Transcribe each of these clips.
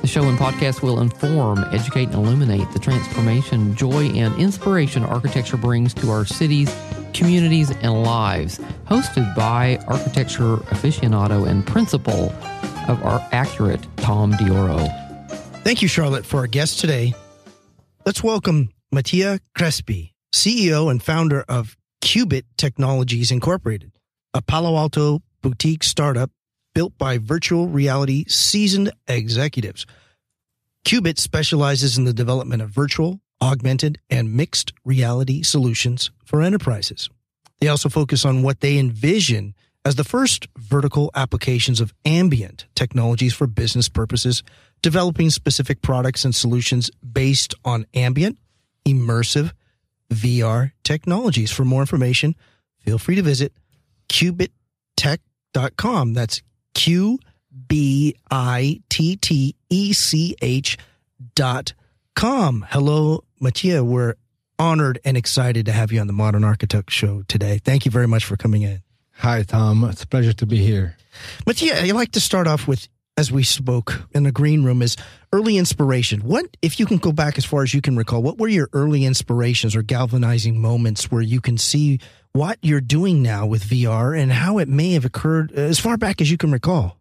The show and podcast will inform, educate, and illuminate the transformation, joy, and inspiration architecture brings to our cities, communities, and lives. Hosted by architecture aficionado and principal of our Accurate, Tom Dioro. Thank you, Charlotte, for our guest today. Let's welcome Mattia Crespi, CEO and founder of Qbit Technologies Incorporated, a Palo Alto boutique startup built by virtual reality seasoned executives. Qbit specializes in the development of virtual, augmented, and mixed reality solutions for enterprises. They also focus on what they envision as the first vertical applications of ambient technologies for business purposes, developing specific products and solutions based on ambient, immersive VR technologies. For more information, feel free to visit qbittech.com. That's Q B I T T E C H dot com. Hello, Mattia. We're honored and excited to have you on the Modern Architect Show today. Thank you very much for coming in. Hi, Tom. It's a pleasure to be here. Mattia, I'd like to start off with, as we spoke in the green room, is early inspiration. What, if you can go back as far as you can recall, what were your early inspirations or galvanizing moments where you can see what you're doing now with VR and how it may have occurred uh, as far back as you can recall?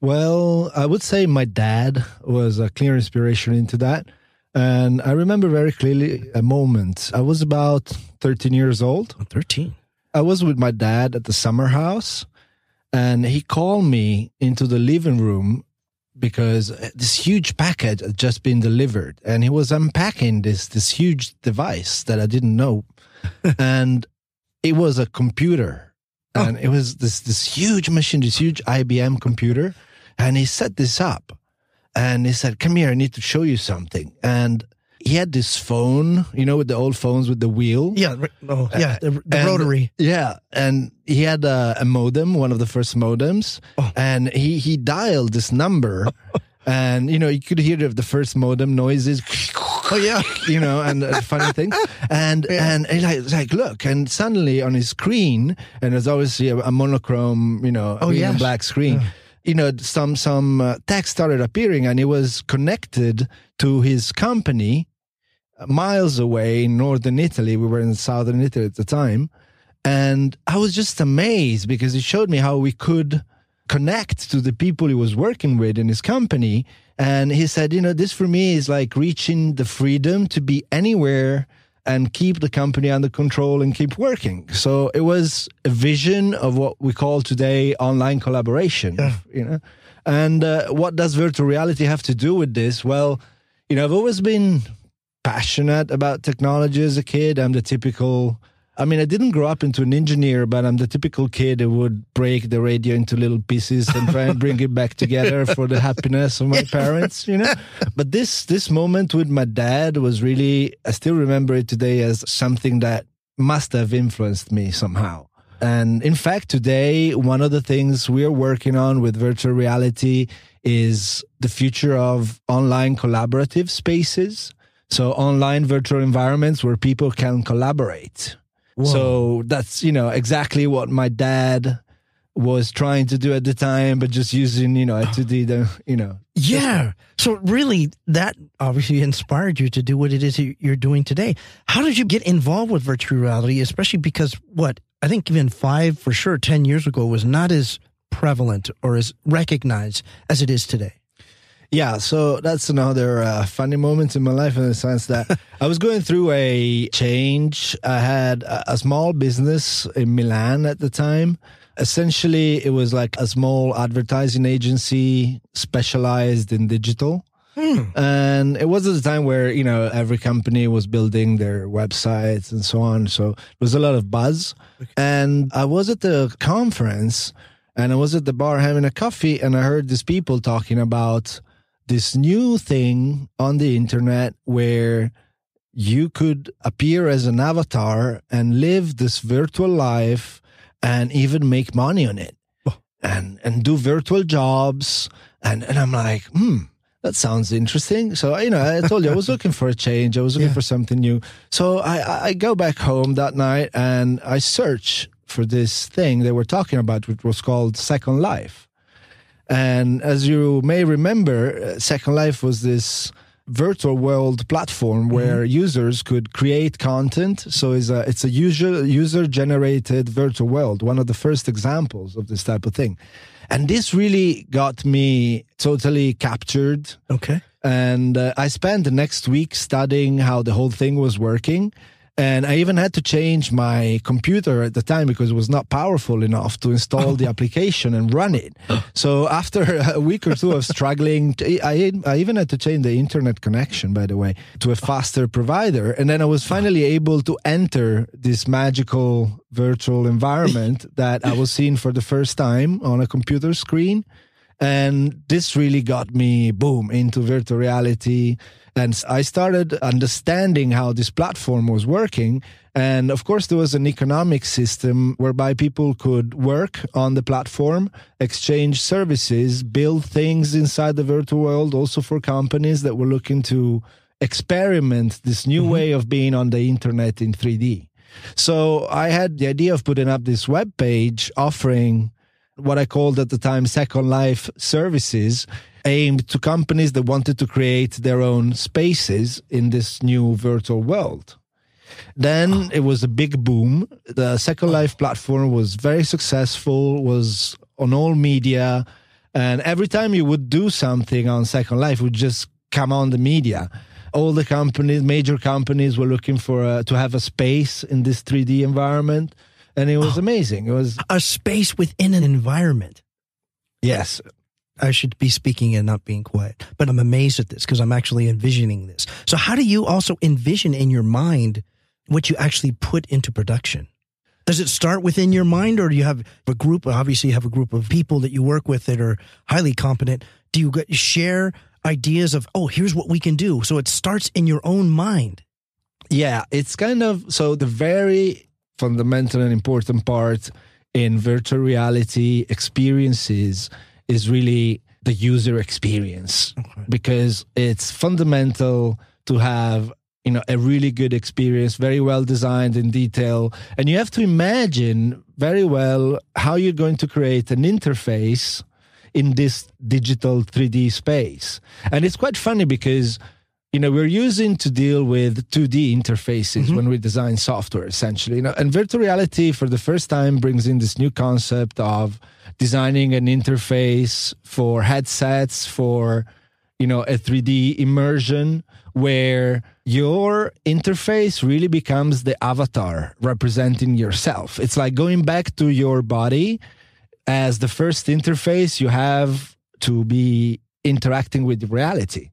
Well, I would say my dad was a clear inspiration into that. And I remember very clearly a moment. I was about 13 years old. 13. I was with my dad at the summer house, and he called me into the living room because uh, this huge package had just been delivered, and he was unpacking this this huge device that I didn't know, and it was a computer, oh. and oh. it was this this huge machine, this huge IBM computer, and he set this up and he said, Come here, I need to show you something. And he had this phone, you know, with the old phones with the wheel. Yeah, oh, yeah, the, the and, rotary. Yeah, and he had a, a modem, one of the first modems, oh. and he he dialed this number, and you know you could hear the first modem noises. Oh yeah, you know, and uh, funny thing, and yeah. and, and like, like look, and suddenly on his screen, and there's obviously a, a monochrome, you know, oh, yeah, black screen. Yeah you know some some uh, text started appearing and it was connected to his company miles away in northern italy we were in southern italy at the time and i was just amazed because it showed me how we could connect to the people he was working with in his company and he said you know this for me is like reaching the freedom to be anywhere and keep the company under control and keep working. So it was a vision of what we call today online collaboration. Yeah. You know, and uh, what does virtual reality have to do with this? Well, you know, I've always been passionate about technology as a kid. I'm the typical I mean, I didn't grow up into an engineer, but I'm the typical kid who would break the radio into little pieces and try and bring it back together for the happiness of my parents, you know. But this this moment with my dad was really I still remember it today as something that must have influenced me somehow. And in fact, today one of the things we're working on with virtual reality is the future of online collaborative spaces. So online virtual environments where people can collaborate Whoa. So that's, you know, exactly what my dad was trying to do at the time, but just using, you know, to 2D, the, you know. Yeah. So really that obviously inspired you to do what it is you're doing today. How did you get involved with virtual reality, especially because what I think even five for sure, 10 years ago was not as prevalent or as recognized as it is today? Yeah, so that's another uh, funny moment in my life in the sense that I was going through a change. I had a, a small business in Milan at the time. Essentially it was like a small advertising agency specialized in digital. Hmm. and it was at a time where you know every company was building their websites and so on. So it was a lot of buzz. And i was at the conference and i was at the bar having a coffee and i heard these people talking about this new thing on the internet where you could appear as an avatar and live this virtual life and even make money on it and and do virtual jobs and and I'm like hmm that sounds interesting. So, you know, I told you I was looking for a change. I was looking yeah. for something new. So I, I go back home that night and I search for this thing they were talking about, which was called Second Life. And as you may remember, Second Life was this virtual world platform mm-hmm. where mm-hmm. users could create content. So it's a it's a user user generated virtual world. One of the first examples of this type of thing, and this really got me totally captured. Okay. And uh, I spent the next week studying how the whole thing was working and I even had to change my computer at the time because it was not powerful enough to install oh. the application and run it. Oh. So after a week or two of struggling, I, I even had to change the internet connection, by the way, to a faster provider. And then I was finally able to enter this magical virtual environment that I was seeing for the first time on a computer screen. And this really got me, boom, into virtual reality and I started understanding how this platform was working. And of course, there was an economic system whereby people could work on the platform, exchange services, build things inside the virtual world, also for companies that were looking to experiment this new mm-hmm. way of being on the internet in 3D. So I had the idea of putting up this web page offering what I called at the time Second Life services aimed to companies that wanted to create their own spaces in this new virtual world. Then ah. it was a big boom. The Second ah. Life platform was very successful, was on all media, and every time you would do something on Second Life, would just come on the media. All the companies, major companies, were looking for a, to have a space in this 3D environment, and it was oh, amazing. It was a space within an environment. Yes, I should be speaking and not being quiet. But I'm amazed at this because I'm actually envisioning this. So, how do you also envision in your mind what you actually put into production? Does it start within your mind, or do you have a group? Obviously, you have a group of people that you work with that are highly competent. Do you share ideas of, oh, here's what we can do? So it starts in your own mind. Yeah, it's kind of so the very fundamental and important part in virtual reality experiences is really the user experience okay. because it's fundamental to have you know a really good experience very well designed in detail and you have to imagine very well how you're going to create an interface in this digital 3D space and it's quite funny because you know we're using to deal with 2d interfaces mm-hmm. when we design software essentially you know and virtual reality for the first time brings in this new concept of designing an interface for headsets for you know a 3D immersion where your interface really becomes the avatar representing yourself. It's like going back to your body as the first interface you have to be interacting with reality.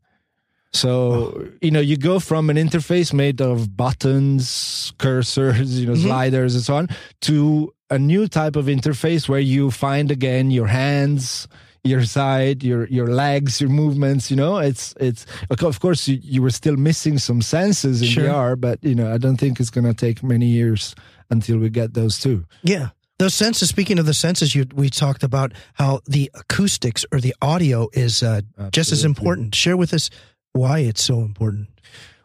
So, oh. you know, you go from an interface made of buttons, cursors, you know, mm-hmm. sliders and so on to a new type of interface where you find again your hands your side your your legs your movements you know? It's it's of course you, you were still missing some senses in sure. vr but you know i don't think it's going to take many years until we get those too yeah. Those senses speaking of the senses you we talked about how the acoustics or the audio is uh, just as important. Share with us why it's so important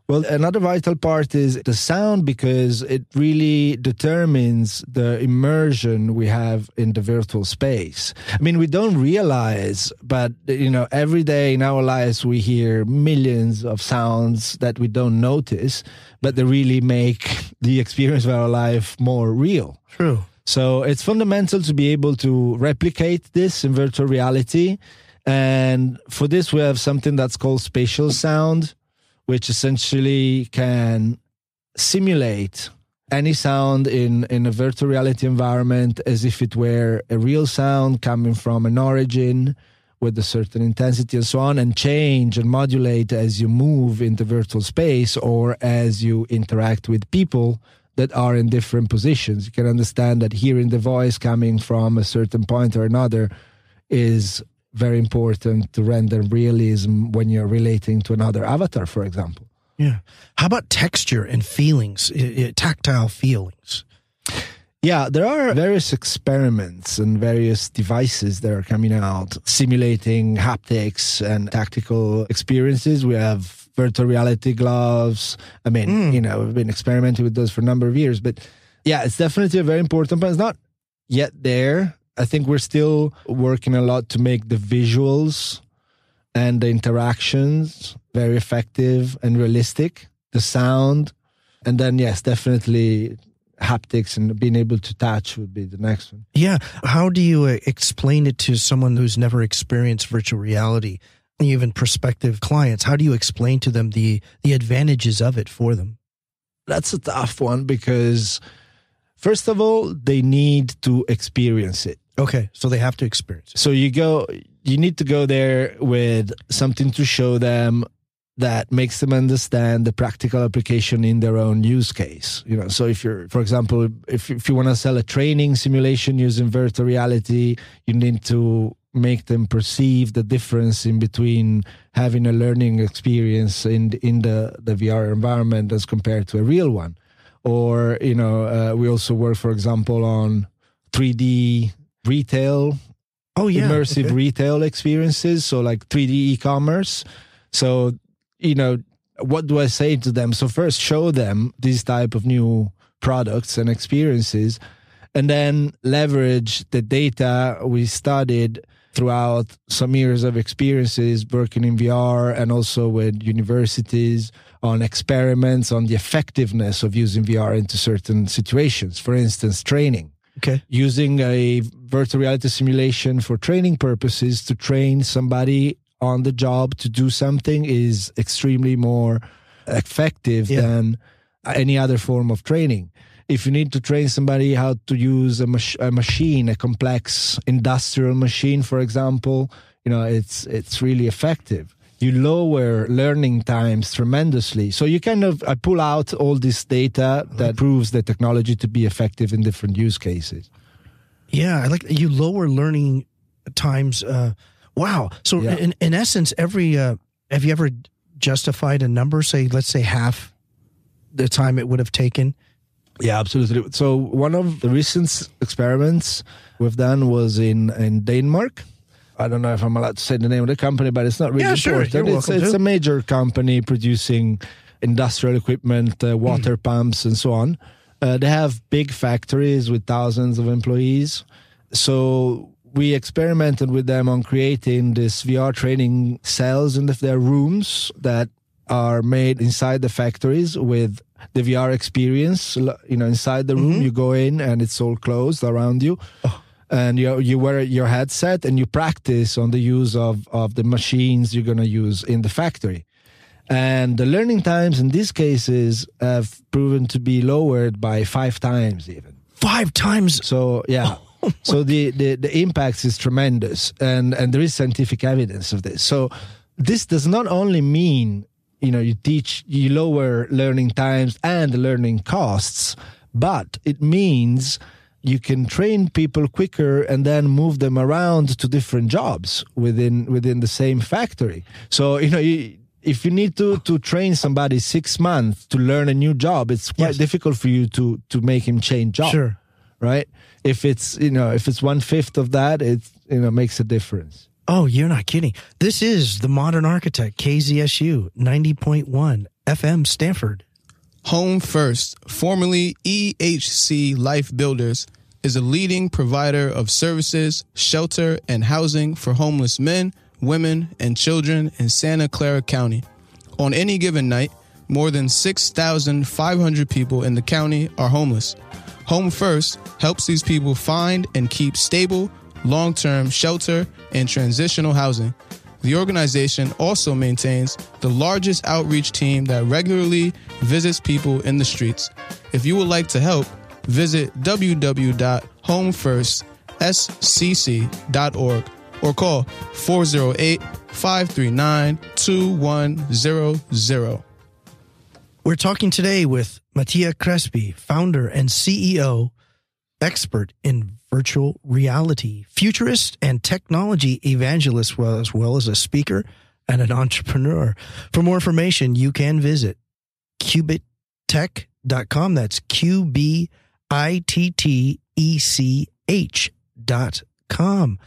Well, another vital part is the sound because it really determines the immersion we have in the virtual space. I mean, we don't realize, but you know, every day in our lives we hear millions of sounds that we don't notice, but they really make the experience of our life more real. True. So it's fundamental to be able to replicate this in virtual reality. And for this, we have something that's called spatial sound which essentially can simulate any sound in, in a virtual reality environment as if it were a real sound coming from an origin with a certain intensity and so on, and change and modulate as you move into virtual space or as you interact with people that are in different positions. You can understand that hearing the voice coming from a certain point or another is very important to render realism when you're relating to another avatar, for example. Yeah. How about texture and feelings, tactile feelings? Yeah, there are various experiments and various devices that are coming out simulating haptics and tactical experiences. We have virtual reality gloves. I mean, mm. you know, we've been experimenting with those for a number of years, but yeah, it's definitely a very important, but it's not yet there I think we're still working a lot to make the visuals and the interactions very effective and realistic. The sound, and then yes, definitely haptics and being able to touch would be the next one. Yeah. How do you uh, explain it to someone who's never experienced virtual reality, even prospective clients? How do you explain to them the the advantages of it for them? That's a tough one because first of all, they need to experience it. Okay, so they have to experience. It. So you go, you need to go there with something to show them that makes them understand the practical application in their own use case. You know, so if you're, for example, if if you want to sell a training simulation using virtual reality, you need to make them perceive the difference in between having a learning experience in in the the VR environment as compared to a real one. Or you know, uh, we also work, for example, on 3D retail oh yeah immersive okay. retail experiences so like 3d e-commerce so you know what do i say to them so first show them these type of new products and experiences and then leverage the data we studied throughout some years of experiences working in VR and also with universities on experiments on the effectiveness of using VR into certain situations. For instance, training. Okay. Using a virtual reality simulation for training purposes to train somebody on the job to do something is extremely more effective yeah. than any other form of training. If you need to train somebody how to use a, mach- a machine, a complex industrial machine, for example, you know, it's it's really effective you lower learning times tremendously. So you kind of I pull out all this data that proves the technology to be effective in different use cases. Yeah, I like you lower learning times. Uh, wow. So yeah. in in essence, every uh, have you ever justified a number? Say, let's say half the time it would have taken. Yeah, absolutely. So one of the recent experiments we've done was in in Denmark I don't know if I'm allowed to say the name of the company, but it's not really yeah, important. Sure. It's, it's a major company producing industrial equipment, uh, water mm. pumps, and so on. Uh, they have big factories with thousands of employees. So we experimented with them on creating this VR training cells in their rooms that are made inside the factories with the VR experience. You know, inside the room, mm-hmm. you go in and it's all closed around you. Oh and you you wear your headset and you practice on the use of of the machines you're going to use in the factory. And the learning times in these cases have proven to be lowered by five times even. Five times? So yeah. Oh so the, the the impact is tremendous and and there is scientific evidence of this. So this does not only mean you know you teach you lower learning times and learning costs but it means you can train people quicker and then move them around to different jobs within within the same factory. So you know. You, if you need to to train somebody six months to learn a new job, it's quite yes. difficult for you to to make him change job. Sure, right? If it's you know if it's one fifth of that, it you know makes a difference. Oh, you're not kidding. This is the Modern Architect KZSU ninety point one FM Stanford. Home First, formerly EHC Life Builders, is a leading provider of services, shelter, and housing for homeless men, women, and children in Santa Clara County. On any given night, more than 6,500 people in the county are homeless. Home First helps these people find and keep stable, long term shelter and transitional housing. The organization also maintains the largest outreach team that regularly visits people in the streets. If you would like to help, visit www.homefirstSCC.org or call 408 539 2100. We're talking today with Mattia Crespi, founder and CEO, expert in virtual reality, futurist and technology evangelist, well, as well as a speaker and an entrepreneur. For more information, you can visit QBitTech.com. That's Q B I T T E C H dot com.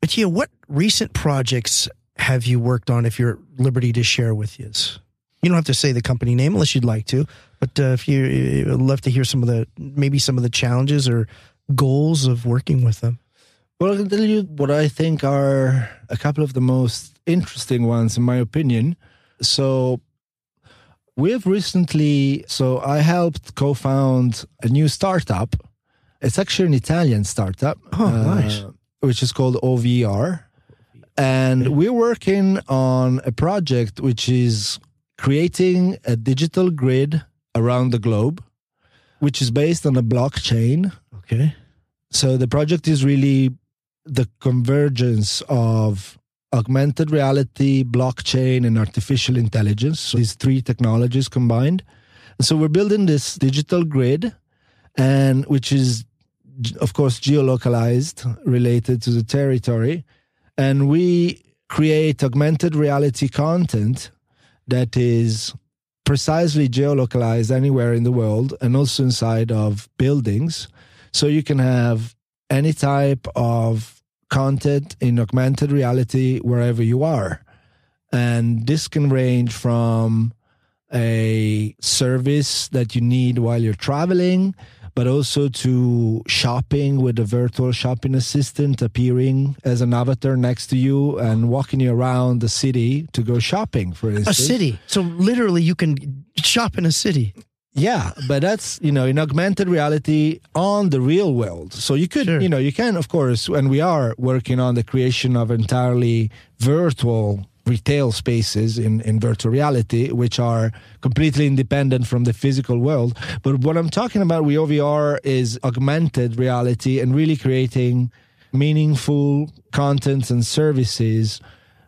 Mattia, what recent projects have you worked on if you're at liberty to share with us? You don't have to say the company name unless you'd like to, but uh, if you, would uh, love to hear some of the maybe some of the challenges or goals of working with them? Well, I can tell you what I think are a couple of the most interesting ones, in my opinion. So, we have recently, so I helped co found a new startup. It's actually an Italian startup. Oh, uh, nice. Which is called OVR. And we're working on a project which is creating a digital grid around the globe, which is based on a blockchain Okay. So the project is really the convergence of augmented reality, blockchain, and artificial intelligence. So these three technologies combined. So we're building this digital grid, and which is, of course, geolocalized, related to the territory, and we create augmented reality content that is precisely geolocalized anywhere in the world and also inside of buildings so you can have any type of content in augmented reality wherever you are. And this can range from a service that you need while you're traveling, but also to shopping with a virtual shopping assistant appearing as an avatar next to you and walking you around the city to go shopping, for instance. A city. So literally you can shop in a city. Yeah, but that's you know in augmented reality on the real world. So you could sure. you know you can of course, and we are working on the creation of entirely virtual retail spaces in, in virtual reality, which are completely independent from the physical world. But what I'm talking about with OVR is augmented reality and really creating meaningful content and services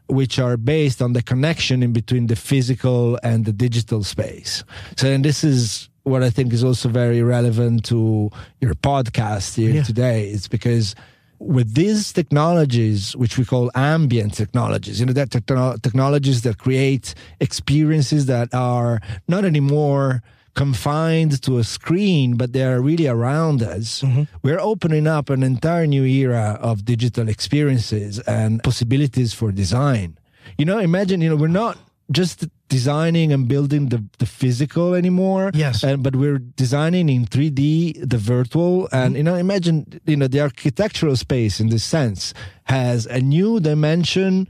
which are based on the connection in between the physical and the digital space. So, and this is what I think is also very relevant to your podcast here yeah. today. It's because with these technologies, which we call ambient technologies, you know, that te- technologies that create experiences that are not anymore confined to a screen, but they're really around us. Mm-hmm. We're opening up an entire new era of digital experiences and possibilities for design. You know, imagine, you know, we're not just designing and building the, the physical anymore. Yes. And, but we're designing in 3D the virtual. And, mm-hmm. you know, imagine, you know, the architectural space in this sense has a new dimension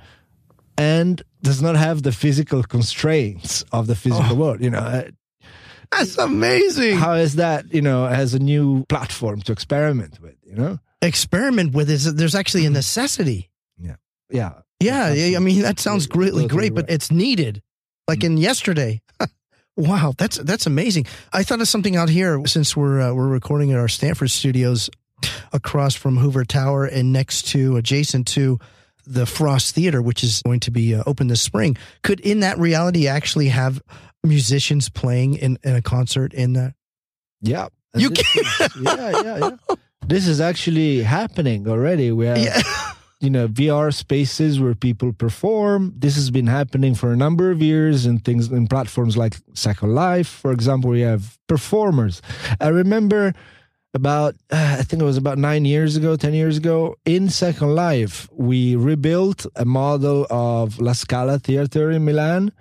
and does not have the physical constraints of the physical oh. world. You know, that's amazing. How is that, you know, as a new platform to experiment with, you know? Experiment with is there's actually a necessity. Yeah. Yeah. Yeah. yeah I mean, that sounds greatly great, but it's needed. Like mm. in yesterday. wow, that's that's amazing. I thought of something out here since we're uh, we're recording at our Stanford studios across from Hoover Tower and next to adjacent to the Frost Theater, which is going to be uh, open this spring. Could in that reality actually have musicians playing in, in a concert in that? Yeah. You can. yeah, yeah, yeah. This is actually happening already. We have, yeah. you know, VR spaces where people perform. This has been happening for a number of years and things in platforms like Second Life, for example, we have performers. I remember about uh, I think it was about nine years ago, ten years ago, in Second Life, we rebuilt a model of La Scala Theater in Milan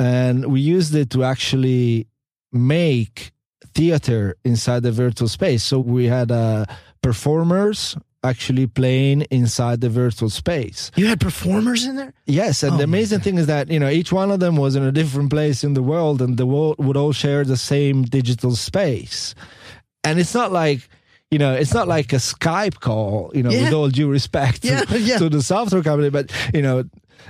and we used it to actually make theater inside the virtual space. So we had uh, performers actually playing inside the virtual space. You had performers in there? Yes, and oh the amazing thing is that, you know, each one of them was in a different place in the world and the world would all share the same digital space. And it's not like you know, it's not like a Skype call, you know, yeah. with all due respect yeah, to, yeah. to the software company, but you know,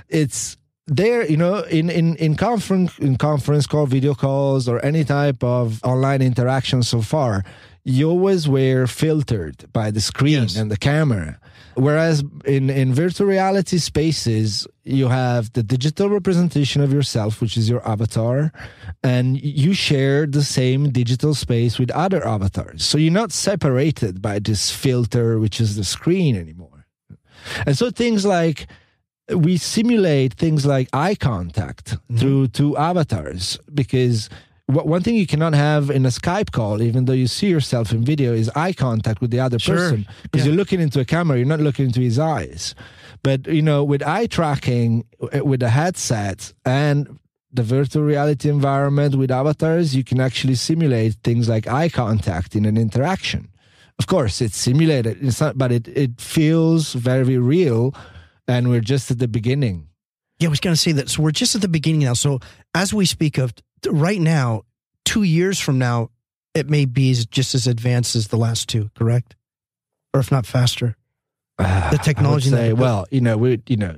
it's there, you know, in, in, in conference in conference call, video calls, or any type of online interaction so far, you always were filtered by the screen yes. and the camera. Whereas in, in virtual reality spaces, you have the digital representation of yourself, which is your avatar, and you share the same digital space with other avatars. So you're not separated by this filter, which is the screen anymore. And so things like we simulate things like eye contact mm-hmm. through two avatars because one thing you cannot have in a Skype call, even though you see yourself in video, is eye contact with the other sure. person because yeah. you're looking into a camera, you're not looking into his eyes. But you know, with eye tracking, with a headset and the virtual reality environment with avatars, you can actually simulate things like eye contact in an interaction. Of course, it's simulated, it's not, but it, it feels very real and we're just at the beginning. Yeah, I was going to say that. So we're just at the beginning now. So as we speak of right now, two years from now, it may be just as advanced as the last two, correct? Or if not faster. Uh, the technology. Say, well, you know, we, you know,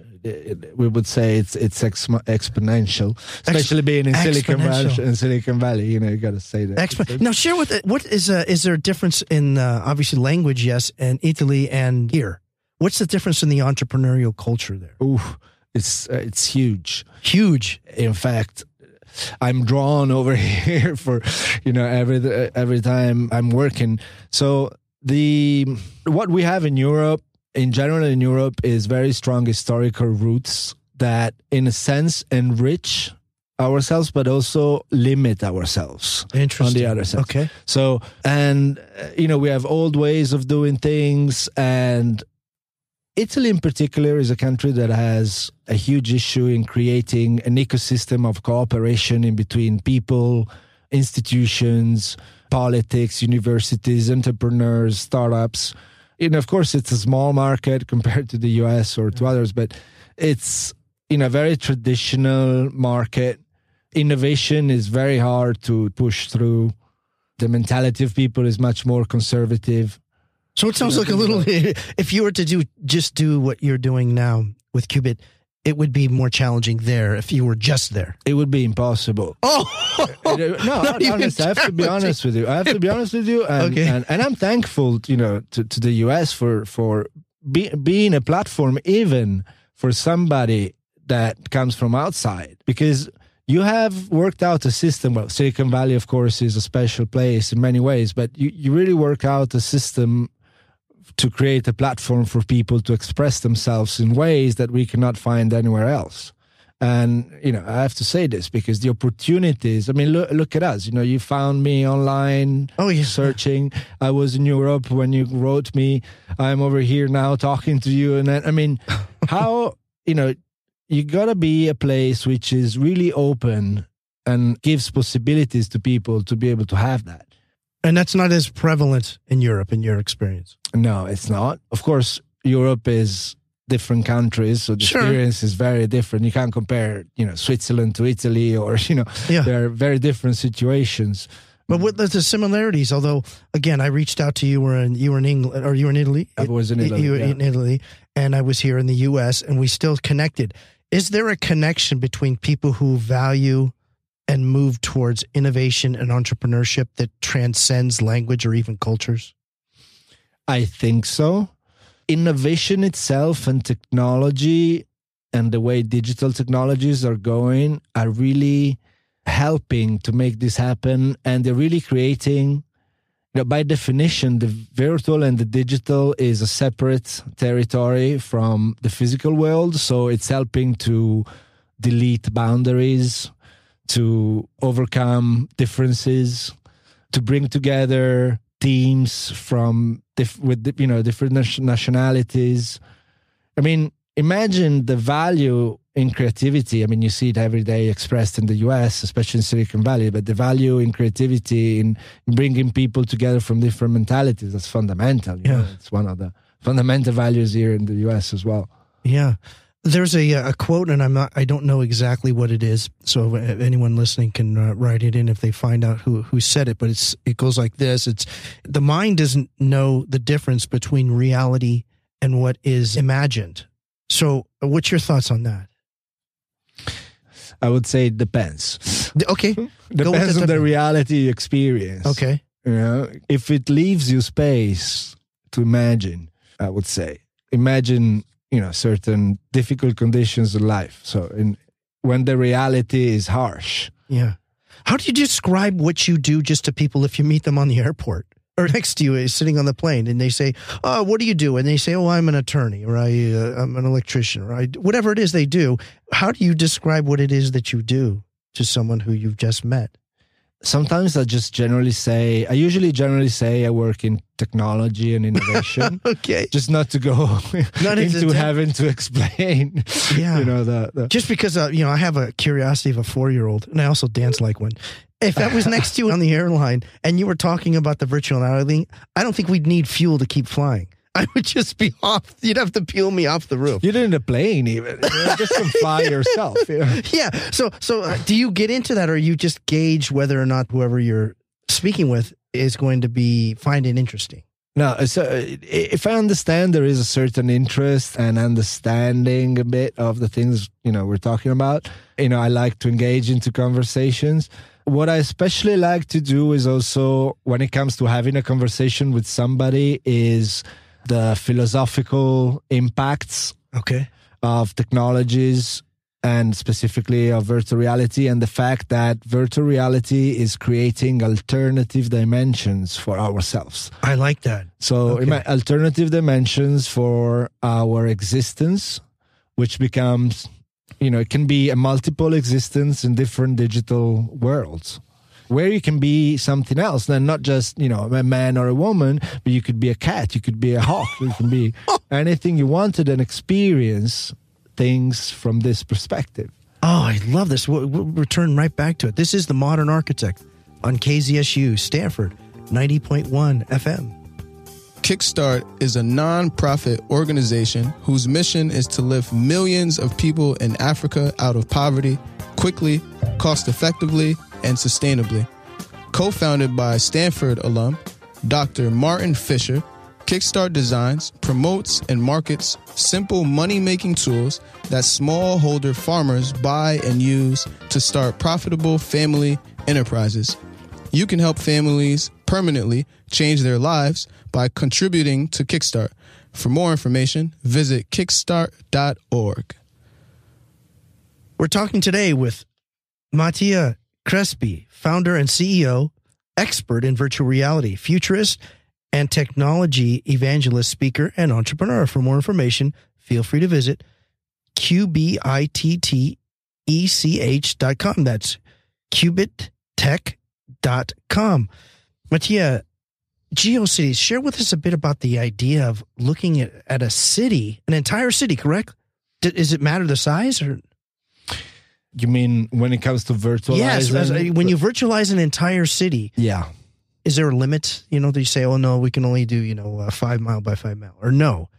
we would say it's it's exponential, especially Ex- being in Silicon Valley. In Silicon Valley, you know, you got to say that. Expo- now, share with what is uh, is there a difference in uh, obviously language? Yes, and Italy and here. What's the difference in the entrepreneurial culture there? Ooh, it's uh, it's huge, huge. In fact, I'm drawn over here for you know every every time I'm working. So the what we have in Europe, in general in Europe, is very strong historical roots that, in a sense, enrich ourselves but also limit ourselves on the other side okay so and uh, you know we have old ways of doing things and Italy, in particular, is a country that has a huge issue in creating an ecosystem of cooperation in between people, institutions, politics, universities, entrepreneurs, startups. And of course, it's a small market compared to the US or to others, but it's in a very traditional market. Innovation is very hard to push through. The mentality of people is much more conservative so it sounds like a little. If you were to do just do what you're doing now with Qbit, it would be more challenging there if you were just there. It would be impossible. Oh uh, uh, no! honest, I have to be honest with you. I have to be honest with you, and, okay. and, and I'm thankful, you know, to, to the US for for be, being a platform, even for somebody that comes from outside, because you have worked out a system. Well, Silicon Valley, of course, is a special place in many ways, but you, you really work out a system to create a platform for people to express themselves in ways that we cannot find anywhere else. And you know, I have to say this because the opportunities. I mean, look, look at us. You know, you found me online. Oh, yeah. searching. I was in Europe when you wrote me. I'm over here now talking to you. And then, I mean, how you know, you gotta be a place which is really open and gives possibilities to people to be able to have that. And that's not as prevalent in Europe, in your experience. No, it's not. Of course, Europe is different countries, so the sure. experience is very different. You can't compare, you know, Switzerland to Italy, or you know, yeah. there are very different situations. But what the similarities? Although, again, I reached out to you. Were in you were in England, or you were in Italy? I was in Italy. You were yeah. in Italy, and I was here in the U.S. And we still connected. Is there a connection between people who value and move towards innovation and entrepreneurship that transcends language or even cultures? I think so. Innovation itself and technology and the way digital technologies are going are really helping to make this happen. And they're really creating, you know, by definition, the virtual and the digital is a separate territory from the physical world. So it's helping to delete boundaries to overcome differences, to bring together teams from diff- with you know different nationalities. I mean, imagine the value in creativity. I mean, you see it every day expressed in the US, especially in Silicon Valley, but the value in creativity, in, in bringing people together from different mentalities, that's fundamental. yeah. Know? It's one of the fundamental values here in the US as well. Yeah. There's a, a quote, and I'm not, I don't know exactly what it is. So anyone listening can uh, write it in if they find out who, who said it, but it's, it goes like this. It's the mind doesn't know the difference between reality and what is imagined. So what's your thoughts on that? I would say it depends. Okay. depends on the reality you experience. Okay. You know, if it leaves you space to imagine, I would say, imagine, you know, certain difficult conditions in life. So in, when the reality is harsh. Yeah. How do you describe what you do just to people if you meet them on the airport? or next to you is sitting on the plane and they say, "Oh, what do you do?" and they say, "Oh, I'm an attorney or I, uh, I'm an electrician or I, whatever it is they do." How do you describe what it is that you do to someone who you've just met? Sometimes I just generally say, I usually generally say I work in technology and innovation. okay. Just not to go not into having to explain. Yeah. You know, the, the just because, uh, you know, I have a curiosity of a four year old and I also dance like one if that was next to you on the airline and you were talking about the virtual reality, I don't think we'd need fuel to keep flying. I would just be off. You'd have to peel me off the roof. You're in a plane, even. You just can fly yourself. Yeah. yeah. So, so uh, do you get into that, or you just gauge whether or not whoever you're speaking with is going to be find it interesting? No, so uh, if I understand there is a certain interest and understanding a bit of the things you know we're talking about, you know, I like to engage into conversations. What I especially like to do is also when it comes to having a conversation with somebody is the philosophical impacts okay of technologies and specifically of virtual reality and the fact that virtual reality is creating alternative dimensions for ourselves. I like that. So, okay. alternative dimensions for our existence, which becomes you know, it can be a multiple existence in different digital worlds where you can be something else then not just you know a man or a woman but you could be a cat you could be a hawk you can be oh. anything you wanted and experience things from this perspective. Oh i love this. We'll, we'll return right back to it. This is the modern architect on kzsu stanford 90.1 fm Kickstart is a non-profit organization whose mission is to lift millions of people in Africa out of poverty quickly, cost effectively, and sustainably. Co founded by Stanford alum Dr. Martin Fisher, Kickstart designs, promotes, and markets simple money making tools that smallholder farmers buy and use to start profitable family enterprises. You can help families permanently change their lives by contributing to Kickstart. For more information, visit kickstart.org. We're talking today with Mattia Crespi, founder and CEO, expert in virtual reality, futurist, and technology evangelist, speaker, and entrepreneur. For more information, feel free to visit qbittech.com. That's qbittech.com. Mattia, GeoCities, share with us a bit about the idea of looking at, at a city, an entire city, correct? D- does it matter the size or? You mean when it comes to virtualizing? Yes, when you virtualize an entire city. Yeah. Is there a limit? You know, do you say, oh no, we can only do, you know, uh, five mile by five mile or no?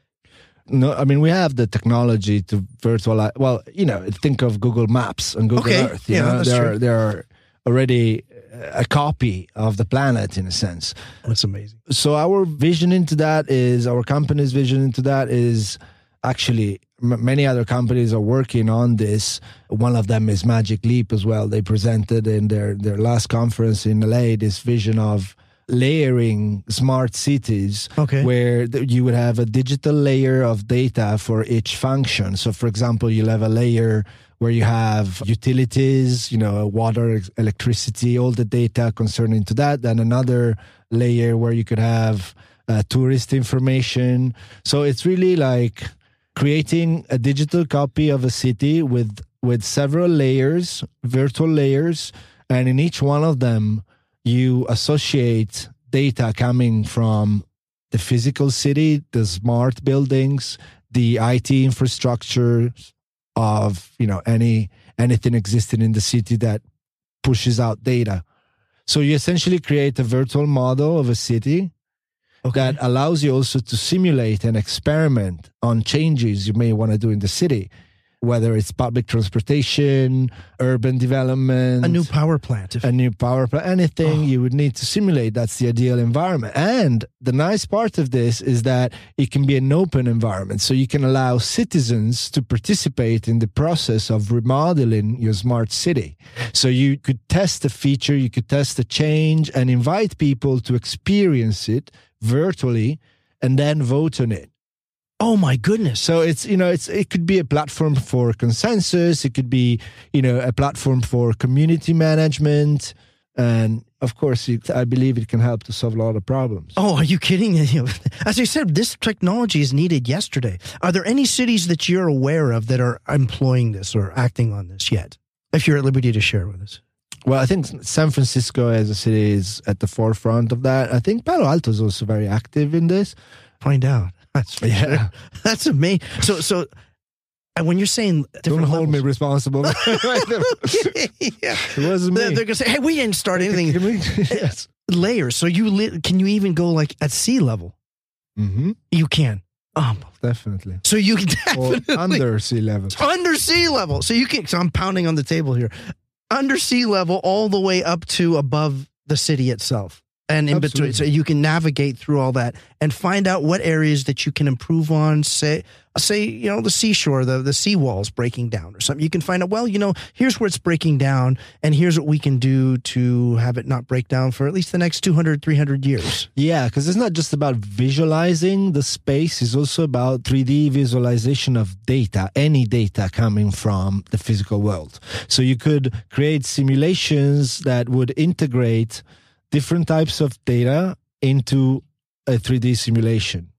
No, I mean, we have the technology to virtualize. Well, you know, think of Google Maps and Google okay. Earth. You yeah, know, that's there true. Are already uh, a copy of the planet in a sense. That's amazing. So our vision into that is our company's vision into that is actually many other companies are working on this. One of them is Magic Leap as well. They presented in their their last conference in LA this vision of layering smart cities okay. where you would have a digital layer of data for each function. So for example, you'll have a layer where you have utilities, you know, water, electricity, all the data concerning to that. Then another layer where you could have uh, tourist information. So it's really like creating a digital copy of a city with with several layers, virtual layers, and in each one of them you associate data coming from the physical city, the smart buildings, the IT infrastructure, of you know any anything existing in the city that pushes out data. So you essentially create a virtual model of a city okay. that allows you also to simulate and experiment on changes you may want to do in the city whether it's public transportation, urban development, a new power plant, a new power plant, anything oh. you would need to simulate. That's the ideal environment. And the nice part of this is that it can be an open environment. So you can allow citizens to participate in the process of remodeling your smart city. So you could test a feature, you could test a change and invite people to experience it virtually and then vote on it. Oh my goodness. So it's you know it's it could be a platform for consensus, it could be, you know, a platform for community management and of course it, I believe it can help to solve a lot of problems. Oh, are you kidding? As I said, this technology is needed yesterday. Are there any cities that you're aware of that are employing this or acting on this yet? If you're at liberty to share with us. Well, I think San Francisco as a city is at the forefront of that. I think Palo Alto is also very active in this. Find out. That's yeah. Sure. That's amazing. So so and when you're saying don't hold me responsible, yeah, it wasn't me. They're, they're, gonna say, "Hey, we didn't start anything." We, yes. Layers. So you li- can you even go like at sea level? Mm-hmm. You can. Um, definitely. So you can definitely or under sea level. Under sea level. So you can. So I'm pounding on the table here. Under sea level, all the way up to above the city itself and in Absolutely. between so you can navigate through all that and find out what areas that you can improve on say uh, say you know the seashore the the seawalls breaking down or something. You can find out well you know here's where it's breaking down and here's what we can do to have it not break down for at least the next 200 300 years. Yeah because it's not just about visualizing. The space it's also about 3d visualization of data any data coming from the physical world. So you could create simulations that would integrate different types of data into a 3D simulation.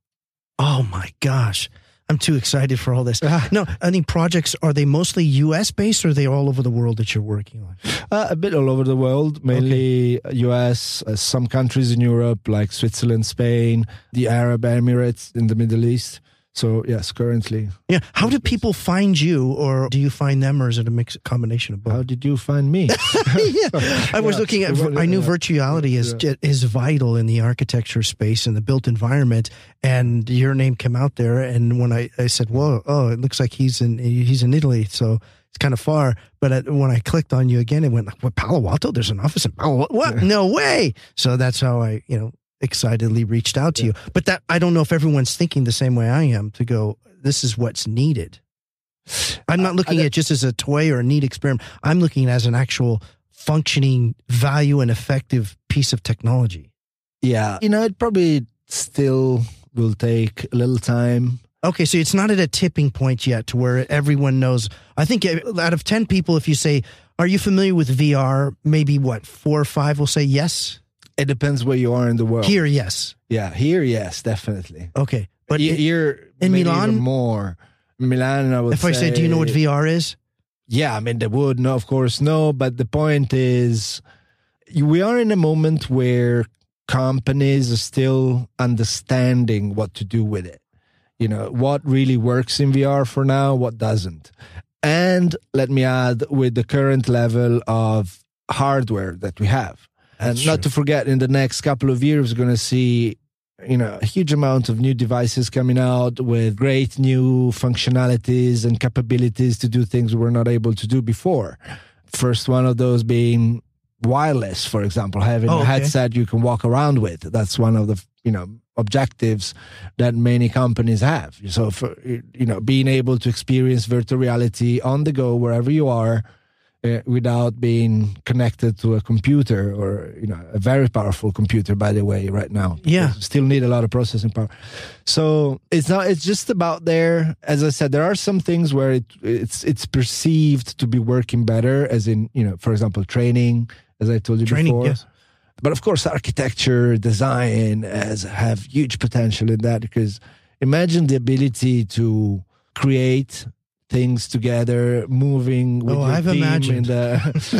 Oh my gosh. I'm too excited for all this. no, any projects are they mostly U.S. based, or are they all over the world that you're working on? Uh, a bit all over the world, mainly okay. U.S. Uh, some countries in Europe, like Switzerland, Spain, the Arab Emirates in the Middle East. So yes, currently. Yeah. How do people find you, or do you find them, or is it a mix combination of both? How did you find me? yeah. I was yeah. looking at. I knew virtuality is yeah. is vital in the architecture space and the built environment, and your name came out there. And when I, I said, "Whoa, oh, it looks like he's in he's in Italy," so it's kind of far. But when I clicked on you again, it went like, "What Palo Alto? There's an office in Palo Alto? What? No way!" So that's how I, you know, excitedly reached out to yeah. you. But that I don't know if everyone's thinking the same way I am to go, this is what's needed. I'm not looking at it just as a toy or a neat experiment. I'm looking at as an actual functioning value and effective piece of technology. Yeah. You know, it probably still will take a little time. Okay, so it's not at a tipping point yet to where everyone knows. I think out of 10 people, if you say, Are you familiar with VR? Maybe what, four or five will say yes? It depends where you are in the world. Here, yes. Yeah, here, yes, definitely. Okay, but here in Milan more. Milan, I would. If say, I say, do you know what VR is? Yeah, I mean they would. No, of course, no. But the point is, we are in a moment where companies are still understanding what to do with it. You know what really works in VR for now, what doesn't. And let me add, with the current level of hardware that we have, and not to forget, in the next couple of years, we're going to see you know a huge amount of new devices coming out with great new functionalities and capabilities to do things we were not able to do before. First one of those being wireless, for example, having oh, okay. a headset you can walk around with. That's one of the you know objectives that many companies have. So, for, you know, being able to experience virtual reality on the go wherever you are uh, without being connected to a computer or you know a very powerful computer by the way right now. Yeah. Still need a lot of processing power. So it's not it's just about there. As i said there are some things where it it's it's perceived to be working better as in you know for example training as i told you training, before. yes. but of course architecture design has have huge potential in that because imagine the ability to create things together, moving with oh, I've imagined. in the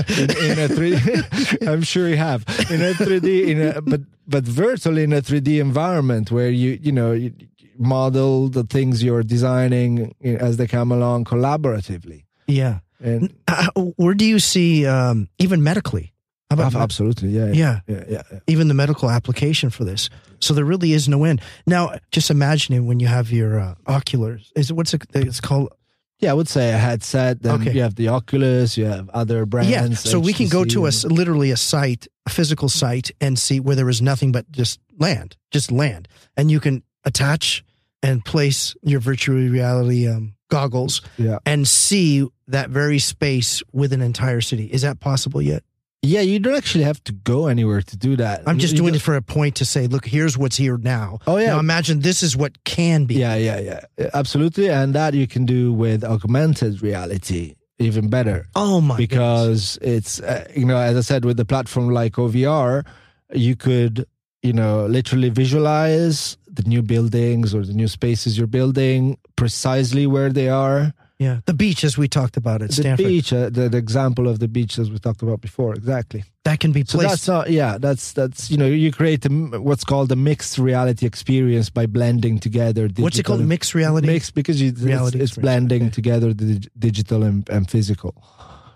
in, in a three. I'm sure you have in a 3D in a but but virtually in a 3D environment where you you know you, model the things you're designing as they come along collaboratively. Yeah. And uh, where do you see um, even medically? about absolutely, yeah yeah. yeah, yeah, yeah, Even the medical application for this. So there really is no end. Now, just imagining when you have your uh, oculars. Is it what's it, it's called? Yeah, I would say a headset. Then okay. you have the Oculus. You have other brands. Yeah, so HTC we can go to a literally a site, a physical site, and see where there is nothing but just land, just land, and you can attach and place your virtual reality um, goggles yeah. and see that very space with an entire city. Is that possible yet? Yeah, you don't actually have to go anywhere to do that. I'm just you doing it for a point to say, look, here's what's here now. Oh yeah. Now imagine this is what can be. Yeah, yeah, yeah, absolutely, and that you can do with augmented reality even better. Oh my! Because goodness. it's uh, you know, as I said, with the platform like OVR, you could you know literally visualize the new buildings or the new spaces you're building precisely where they are. Yeah, the beach as we talked about at the Stanford. beach, uh, the, the, example of the beach as we talked about before, exactly. That can be placed. So that's not, yeah, that's that's you know you create a, what's called a mixed reality experience by blending together. What's it called? Mixed reality. Mixed because you, reality it's, it's blending okay. together the digital and, and physical.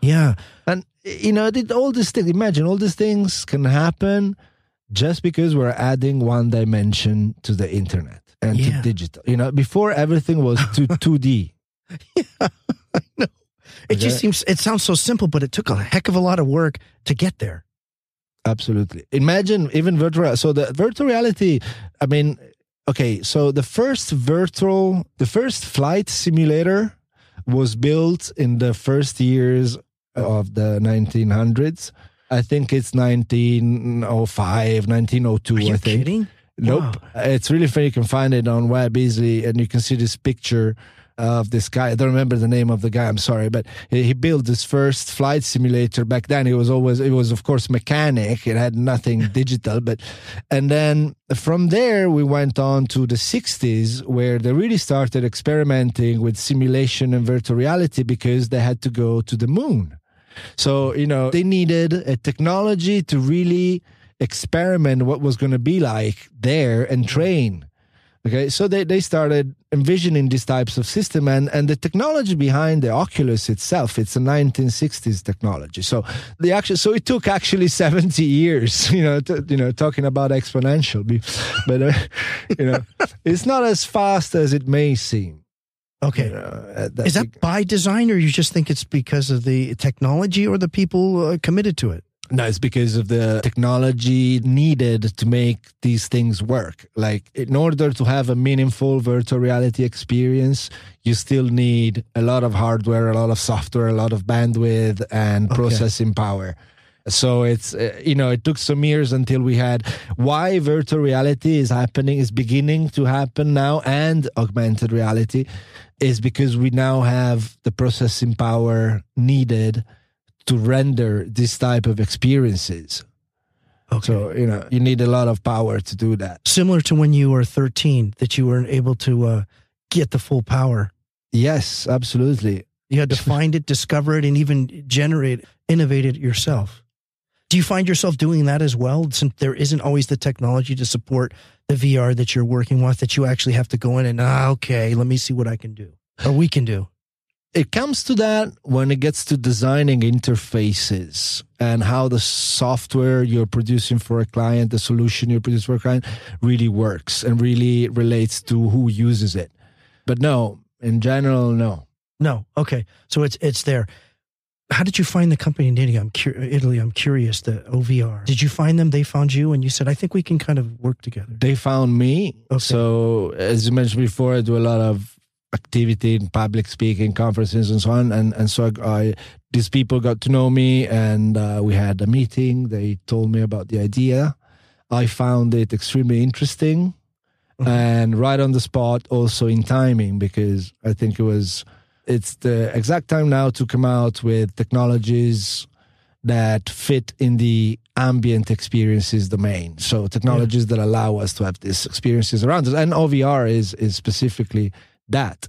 Yeah, and you know all these things. Imagine all these things can happen just because we're adding one dimension to the internet and yeah. to digital. You know, before everything was to 2D. yeah, I know. It okay. just seems, it sounds so simple, but it took a heck of a lot of work to get there. Absolutely. Imagine even virtual. So the virtual reality, I mean, okay, so the first virtual, the first flight simulator was built in the first years of the 1900s I think it's 1905, 1902. Are you I think. Kidding? Nope. Wow. It's really funny. You can find it on web easily, and you can see this picture of this guy. I don't remember the name of the guy. I'm sorry, but he built this first flight simulator back then. It was always, it was of course mechanic. It had nothing digital, but, and then from there we went on to the 60s where they really started experimenting with simulation and virtual reality because they had to go to the moon. So, you know, they needed a technology to really experiment what was going to be like there and train. Okay, so they, they started envisioning these types of system and, and the technology behind the Oculus itself, it's a 1960s technology. So the actual, so it took actually 70 years, you know, to, you know, talking about exponential, but uh, you know, it's not as fast as it may seem. Okay. Uh, Is that by design, or you just think it's because of the technology or the people uh, committed to it? No, it's because of the technology needed to make these things work. Like, in order to have a meaningful virtual reality experience, you still need a lot of hardware, a lot of software, a lot of bandwidth, and okay. processing power. So it's, uh, you know, it took some years until we had why virtual reality is happening, is beginning to happen now, and augmented reality is because we now have the processing power needed to render this type of experiences. Okay. So, you know, you need a lot of power to do that. Similar to when you were 13, that you weren't able to uh, get the full power. Yes, absolutely. You had to find it, discover it, and even generate, innovate it yourself. Do you find yourself doing that as well? Since there isn't always the technology to support the VR that you're working with, that you actually have to go in and, ah, okay, let me see what I can do or we can do. It comes to that when it gets to designing interfaces and how the software you're producing for a client, the solution you're producing for a client really works and really relates to who uses it. But no, in general, no. No. Okay. So it's it's there how did you find the company in Italy? I'm Italy. I'm curious. The OVR. Did you find them? They found you, and you said, "I think we can kind of work together." They found me. Okay. So as you mentioned before, I do a lot of activity in public speaking, conferences, and so on. And and so I, these people got to know me, and uh, we had a meeting. They told me about the idea. I found it extremely interesting, mm-hmm. and right on the spot, also in timing because I think it was it's the exact time now to come out with technologies that fit in the ambient experiences domain. So technologies yeah. that allow us to have these experiences around us. And OVR is is specifically that.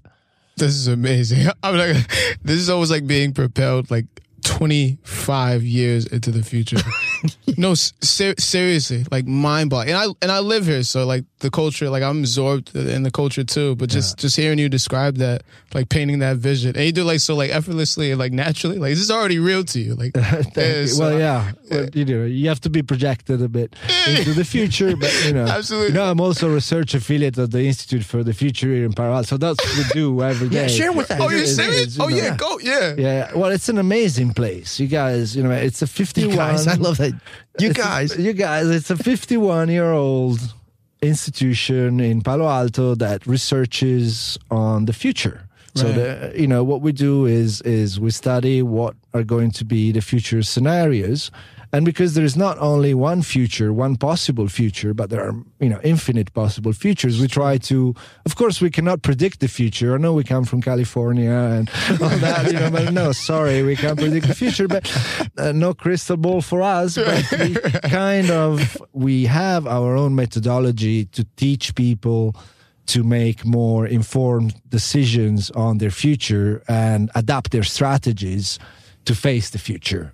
This is amazing. I'm like this is always like being propelled like 25 years into the future. no, ser- seriously, like mind blowing. And I and I live here, so like the culture, like I'm absorbed in the culture too. But just yeah. just hearing you describe that, like painting that vision, and you do like so like effortlessly and like naturally, like this is already real to you. Like, yeah, so, well, yeah, well, you know, you have to be projected a bit into the future, but you know, absolutely. You know, I'm also a research affiliate of the Institute for the Future here in Palo Alto, so that's what we do every day. Yeah, share with us. Oh, you're serious? oh, yeah, go, yeah, yeah. Well, it's an amazing place, you guys. You know, it's a 51. You guys, I love that. You guys, a, you guys, it's a 51 year old institution in Palo Alto that researches on the future. Right. So the, you know what we do is is we study what are going to be the future scenarios and because there is not only one future, one possible future, but there are, you know, infinite possible futures, we try to, of course, we cannot predict the future. I know we come from California and all that, you know, but no, sorry, we can't predict the future, but uh, no crystal ball for us. But we kind of, we have our own methodology to teach people to make more informed decisions on their future and adapt their strategies to face the future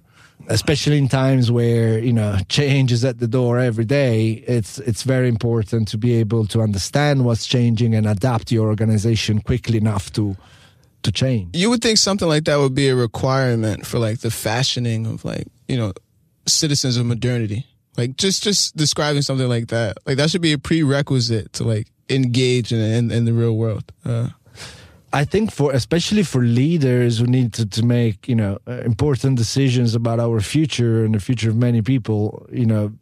especially in times where you know change is at the door every day it's it's very important to be able to understand what's changing and adapt your organization quickly enough to to change. You would think something like that would be a requirement for like the fashioning of like you know citizens of modernity. Like just just describing something like that. Like that should be a prerequisite to like engage in in, in the real world. Uh, I think for especially for leaders who need to, to make you know uh, important decisions about our future and the future of many people, you know,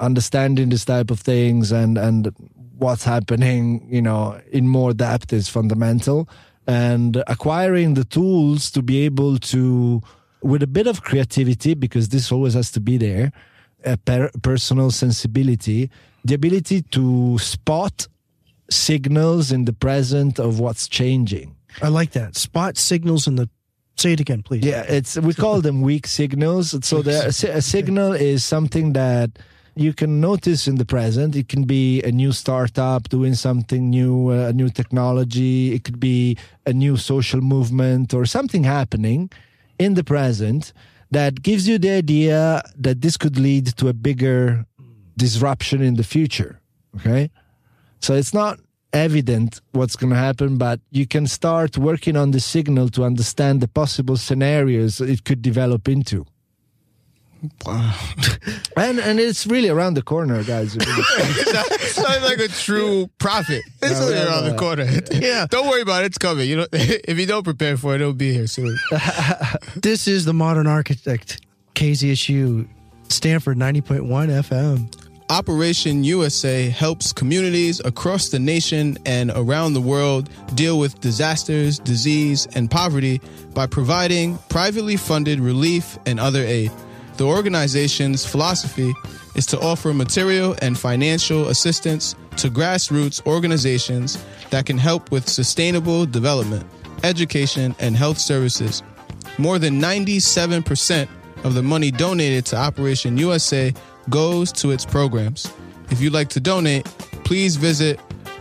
understanding this type of things and and what's happening, you know, in more depth is fundamental, and acquiring the tools to be able to, with a bit of creativity, because this always has to be there, a per- personal sensibility, the ability to spot signals in the present of what's changing. I like that. Spot signals in the Say it again, please. Yeah, it's we call them weak signals. So the, a, signal is something that you can notice in the present. It can be a new startup doing something new, uh, a new technology. It could be a new social movement or something happening in the present that gives you the idea that this could lead to a bigger disruption in the future. Okay. So it's not evident what's going to happen, but you can start working on the signal to understand the possible scenarios it could develop into. Wow. and and it's really around the corner, guys. it's not like a true prophet. It's no, really around the corner. Yeah, don't worry about it. It's coming. You know, if you don't prepare for it, it'll be here soon. this is the modern architect, KZSU, Stanford ninety point one FM. Operation USA helps communities across the nation and around the world deal with disasters, disease, and poverty by providing privately funded relief and other aid. The organization's philosophy is to offer material and financial assistance to grassroots organizations that can help with sustainable development, education, and health services. More than 97% of the money donated to Operation USA goes to its programs. If you'd like to donate, please visit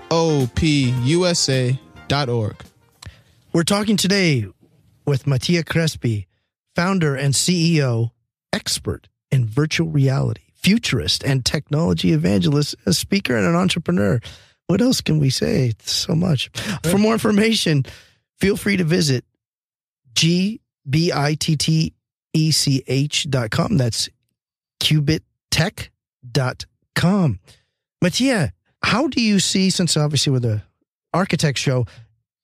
opusa.org. We're talking today with Mattia Crespi, founder and CEO, expert in virtual reality, futurist, and technology evangelist, a speaker, and an entrepreneur. What else can we say? So much. For more information, feel free to visit qbittech.com. That's qubit tech.com. Mattia, how do you see, since obviously with the architect show,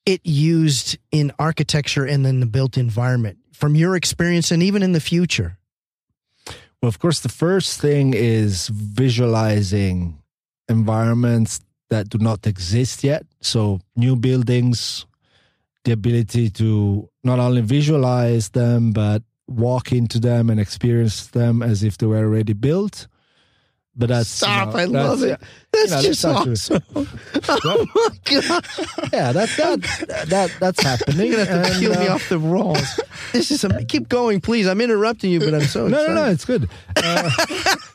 it used in architecture and then the built environment from your experience and even in the future? Well, of course, the first thing is visualizing environments that do not exist yet. So, new buildings, the ability to not only visualize them, but walk into them and experience them as if they were already built. But that's stop. You know, I love it. That's you know, just awesome. oh my god! Yeah, that that that that's happening. You're gonna have to peel uh, me off the rolls. This is a, keep going, please. I'm interrupting you, but I'm so no, no, no. It's good. Uh,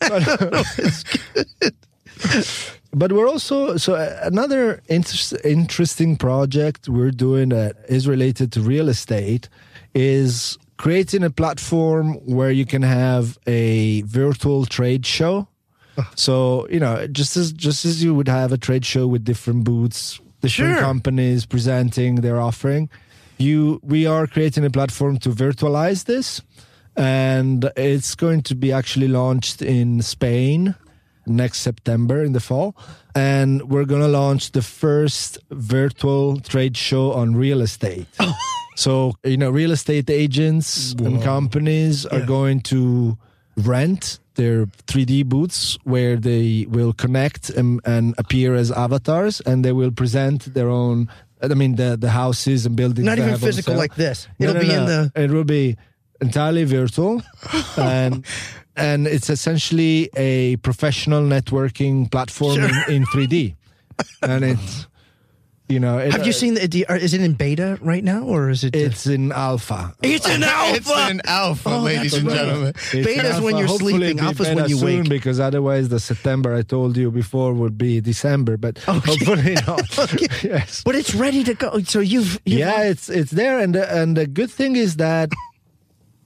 but, no, it's good. but we're also so uh, another inter- interesting project we're doing that is related to real estate is creating a platform where you can have a virtual trade show. Ah. So you know, just as just as you would have a trade show with different booths, different Sure. companies presenting their offering, you we are creating a platform to virtualize this, and it's going to be actually launched in Spain next September in the fall. And we're going to launch the first virtual trade show on real estate. Oh. So, you know, real estate agents and companies are going to rent their 3D booths where they will connect and, and appear as avatars and they will present their own. I mean, the, the houses and buildings. Not even physical like this. It'll no, be in the. It will be entirely virtual, and and it's essentially a professional networking platform Sure. in, in 3D, and it's you know it, Have you uh, seen the? Is it in beta right now, or is it? It's in alpha. it's an alpha. It's an alpha, Oh, ladies and right. gentlemen. It's Beta's in when you're Hopefully sleeping, be alpha's when you soon, wake. Because otherwise, the September I told you before would be December, but hopefully not. yes. but it's ready to go. So you've, you've yeah, it's it's there, and the, and the good thing is that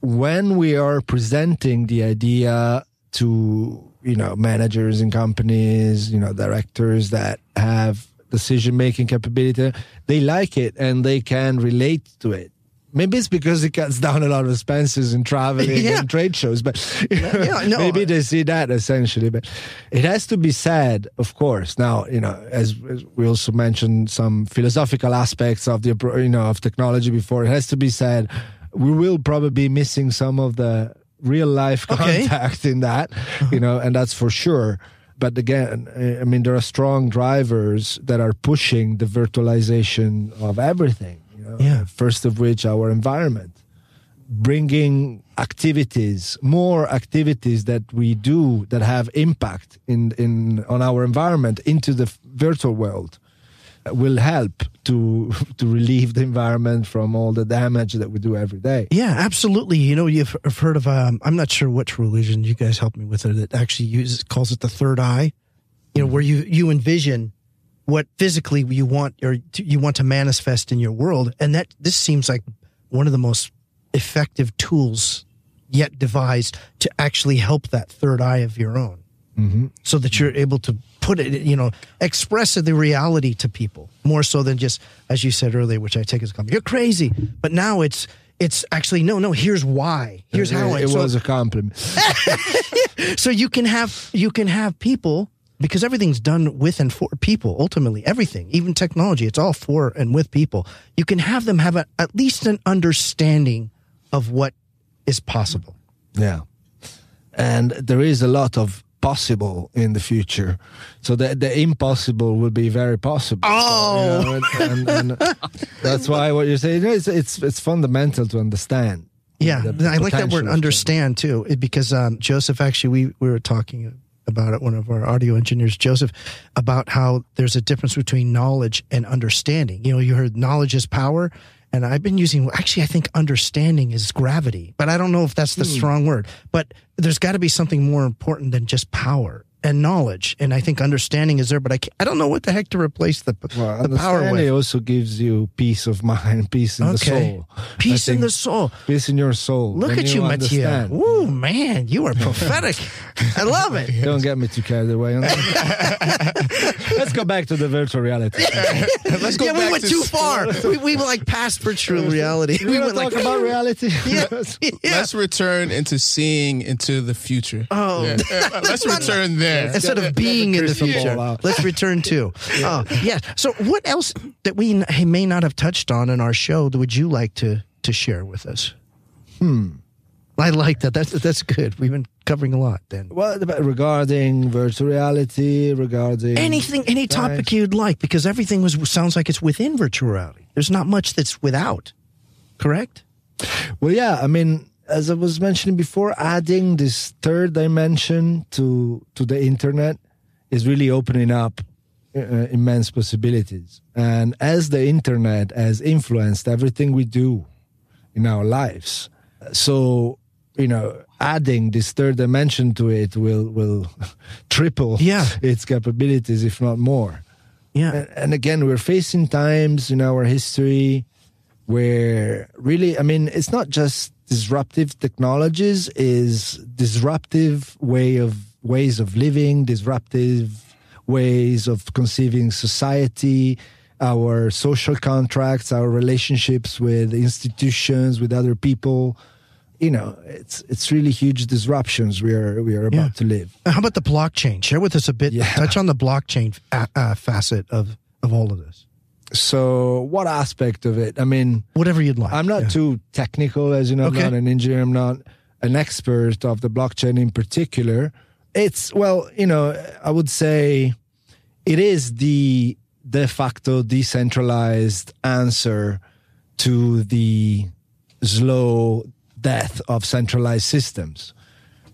when we are presenting the idea to you know managers and companies, you know directors that have decision making capability, they like it and they can relate to it. Maybe it's because it cuts down a lot of expenses in traveling Yeah. and trade shows, but Yeah, no. maybe they see that essentially. But it has to be said, of course. Now, you know, as, as we also mentioned some philosophical aspects of the you know of technology before, it has to be said we will probably be missing some of the real life Okay. contact in that, uh-huh. you know, and that's for sure. But again, I mean, there are strong drivers that are pushing the virtualization of everything. You know? Yeah. First of which, our environment bringing activities more activities that we do that have impact in in on our environment into the virtual world will help to to relieve the environment from all the damage that we do every day Yeah, absolutely. You know, you've heard of. Um, I'm not sure which religion you guys help me with it. That actually uses calls it the third eye. You know, where you you envision what physically you want or to, you want to manifest in your world, and that this seems like one of the most effective tools yet devised to actually help that third eye of your own, mm-hmm. so that you're able to put it, you know, express the reality to people more so than just as you said earlier, which I take as a compliment. You're crazy, but now it's it's actually no, no. Here's why. Here's how. it, so, was a compliment so you can have you can have people because everything's done with and for people ultimately everything even technology it's all for and with people you can have them have a, at least an understanding of what is possible yeah and there is a lot of possible in the future. So the the impossible will be very possible. Oh. So, you know, and, and, and that's why what you're saying is it's it's fundamental to understand. Yeah i like that word understand too. It- because um, joseph actually we, we were talking about it one of our audio engineers joseph about how there's a difference between knowledge and understanding. You know you heard knowledge is power and i've been using actually i think understanding is gravity but i don't know if that's the hmm. strong word. But there's got to be something more important than just power and knowledge and i think understanding is there but i, can't, I don't know what the heck to replace the, Well, the power understanding with also gives you peace of mind, peace in the soul. peace I in the soul Peace in your soul. Look when at you, Mattia. understand. Ooh, man, you are prophetic. I love it. Don't get me too carried away. Let's go back to the virtual reality. Let's go yeah, we went to too far. we, we like past virtual reality. We We want went to like about reality. Yeah, yeah. Let's return into seeing into the future. Oh. Yeah. Let's return there. Instead of being in the future, out. let's return to. Oh, yeah. So, what else that we may not have touched on in our show that would you like to to share with us? Hmm. I like that. That's that's good. We've been covering a lot. Then Well, regarding virtual reality, regarding anything, any topic you'd like, because everything was sounds like it's within virtual reality. There's not much that's without. Correct. Well, yeah. I mean, as I was mentioning before, adding this third dimension to to the internet is really opening up uh, immense possibilities. And as the internet has influenced everything we do in our lives, so you know, adding this third dimension to it will will triple Yeah. its capabilities, if not more. Yeah. And, and again, we're facing times in our history where really, I mean, it's not just disruptive technologies is disruptive way of ways of living, disruptive ways of conceiving society, our social contracts, our relationships with institutions, with other people. You know, it's it's really huge disruptions we are we are about yeah. to live. How about the blockchain? Share with us a bit. Yeah. Touch on the blockchain uh, uh, facet of of all of this. So, what aspect of it? I mean, whatever you'd like. I'm not yeah. too technical, as you know. Okay. I'm not an engineer. I'm not an expert of the blockchain in particular. It's well, you know, I would say it is the de facto decentralized answer to the slow death of centralized systems.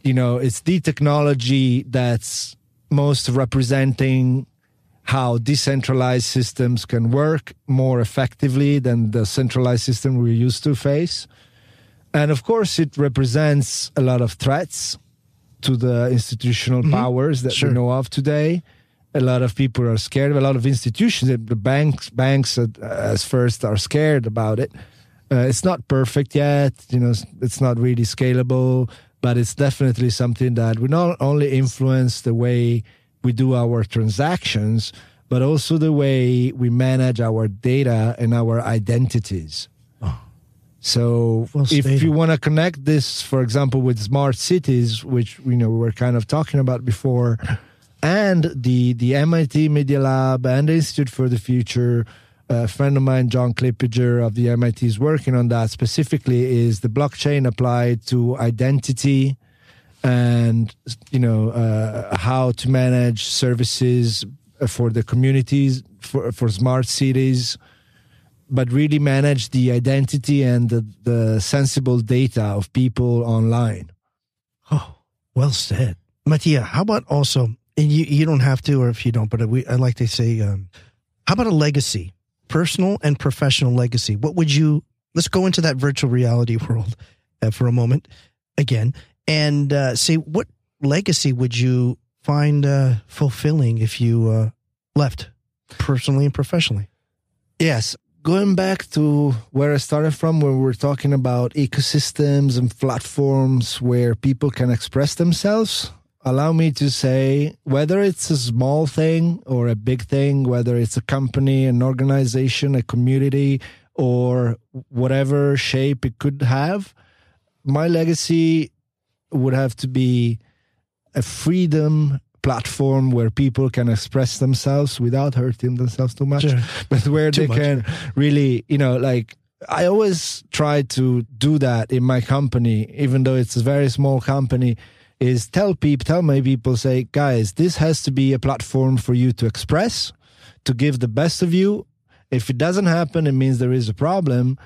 You know, it's the technology that's most representing how decentralized systems can work more effectively than the centralized system we're used to face. And of course, it represents a lot of threats to the institutional mm-hmm. powers that sure. we know of today. A lot of people are scared. A lot of institutions, the banks, banks at, as first are scared about it. Uh, it's not perfect yet. You know, it's not really scalable, but it's definitely something that will not only influence the way we do our transactions, but also the way we manage our data and our identities. Oh. So, well if you want to connect this, for example, with smart cities, which you know we were kind of talking about before, and the the MIT Media Lab and the Institute for the Future, a friend of mine, John Clippinger of the MIT, is working on that specifically. Is the blockchain applied to identity? And you know uh, how to manage services for the communities for for smart cities but really manage the identity and the, the sensible data of people online. Oh well said. Mattia how about also and you, you don't have to or if you don't but we, i like to say um, how about a legacy personal and professional legacy? What would you let's go into that virtual reality world uh, for a moment again and uh, say what legacy would you find uh, fulfilling if you uh, left personally and professionally? Yes. Going back to where I started from, where we're talking about ecosystems and platforms where people can express themselves, allow me to say whether it's a small thing or a big thing, whether it's a company, an organization, a community, or whatever shape it could have, my legacy would have to be a freedom platform where people can express themselves without hurting themselves too much, sure. but where too they much. can really, you know, like I always try to do that in my company, even though it's a very small company. Is tell people, tell my people, say, guys, this has to be a platform for you to express, to give the best of you. If it doesn't happen, it means there is a problem,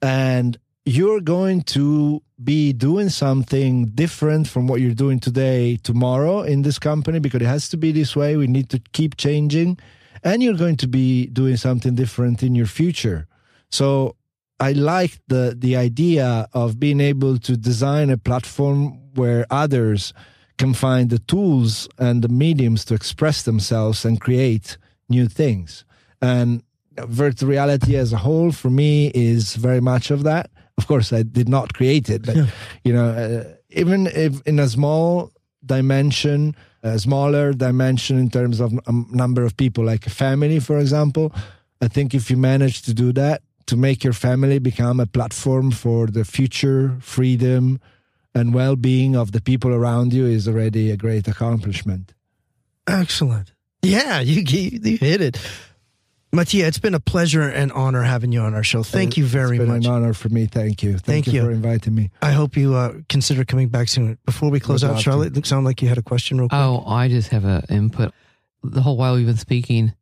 and you're going to be doing something different from what you're doing today tomorrow in this company because it has to be this way. We need to keep changing. And you're going to be doing something different in your future. So I like the the idea of being able to design a platform where others can find the tools and the mediums to express themselves and create new things. And virtual reality as a whole for me is very much of that of course, I did not create it, but yeah. you know, uh, even if in a small dimension, a smaller dimension in terms of a number of people, like a family, for example, I think if you manage to do that, to make your family become a platform for the future freedom and well-being of the people around you is already a great accomplishment. Excellent. Yeah, you, you hit it. Mattia, it's been a pleasure and honor having you on our show. Thank you very much. It's been an honor for me. Thank you. Thank, Thank you, you, for inviting me. I hope you uh, consider coming back soon. Before we close out, Charlotte, it sounded like you had a question real quick. Oh, I just have an input. The whole while we've been speaking,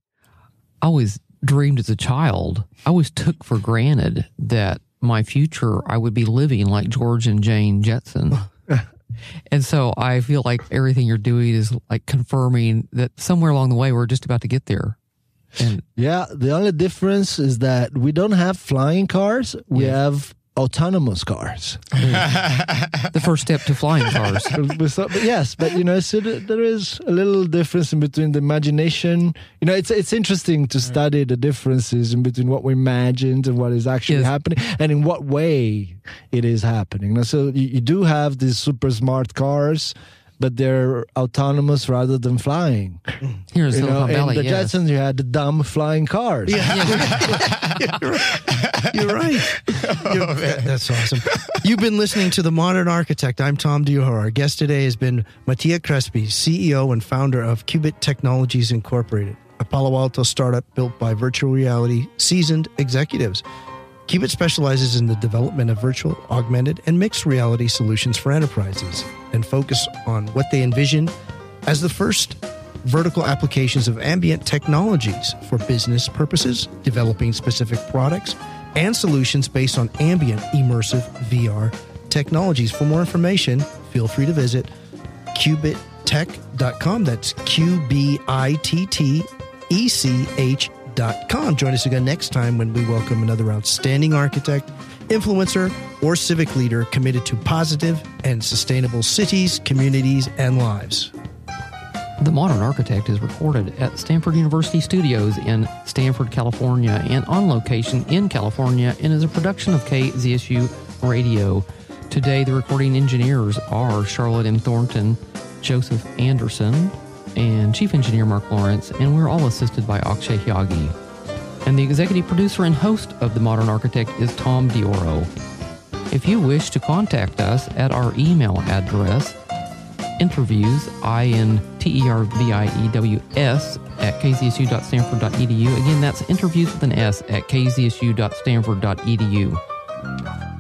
I always dreamed as a child. I always took for granted that my future I would be living like George and Jane Jetson. and so I feel like everything you're doing is like confirming that somewhere along the way we're just about to get there. And yeah, the only difference is that we don't have flying cars. We yeah. have autonomous cars. the first step to flying cars. but yes, but you know, so there is a little difference in between the imagination. You know, it's it's interesting to study the differences in between what we imagined and what is actually yes. happening, and in what way it is happening. So you, you do have these super smart cars but they're autonomous rather than flying. Here in Silicon know, Valley, in the yes. Jetsons, you had the dumb flying cars. Yeah. You're right. You're, oh, that's awesome. You've been listening to The Modern Architect. I'm Tom Duho. Our guest today has been Mattia Crespi, CEO and founder of Qbit Technologies Incorporated, a Palo Alto startup built by virtual reality seasoned executives. Qbit specializes in the development of virtual, augmented, and mixed reality solutions for enterprises and focus on what they envision as the first vertical applications of ambient technologies for business purposes, developing specific products and solutions based on ambient immersive VR technologies. For more information, feel free to visit qbittech.com. That's Q B I T T E C H com. Join us again next time when we welcome another outstanding architect, influencer, or civic leader committed to positive and sustainable cities, communities, and lives. The Modern Architect is recorded at Stanford University Studios in Stanford, California, and on location in California, and is a production of KZSU Radio. Today, the recording engineers are Charlotte M. Thornton, Joseph Anderson, and Chief Engineer Mark Lawrence, and we're all assisted by Akshay Hyagi. And the executive producer and host of The Modern Architect is Tom Dioro. If you wish to contact us at our email address, interviews, I-N-T-E-R-V-I-E-W-S, at kzsu.stanford.edu. Again, that's interviews with an S at kzsu.stanford.edu.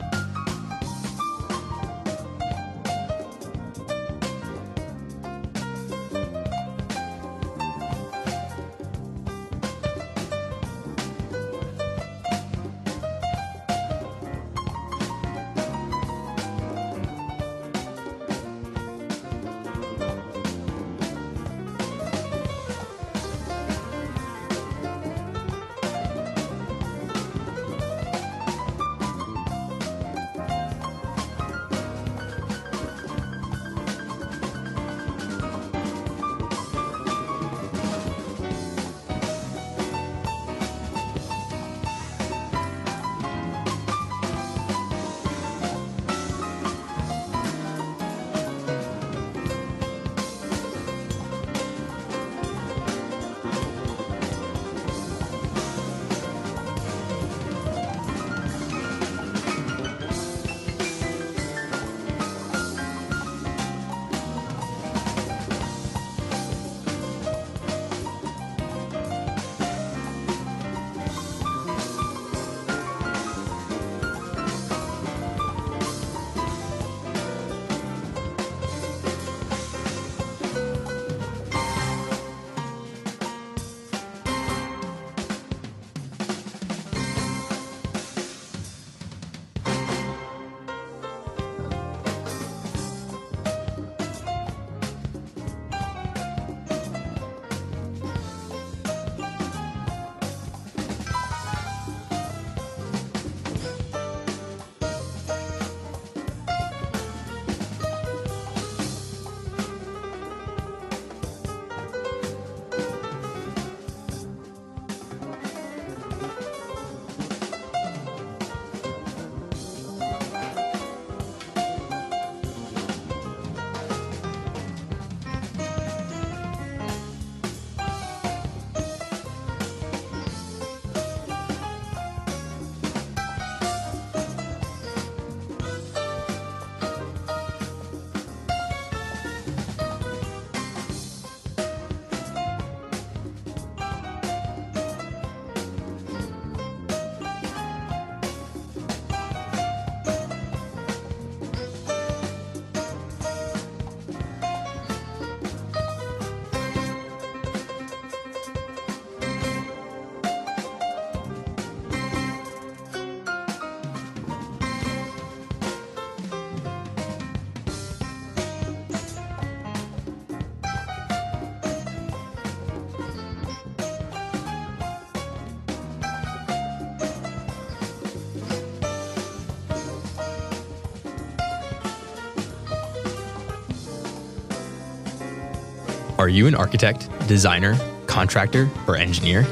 Are you an architect, designer, contractor, or engineer?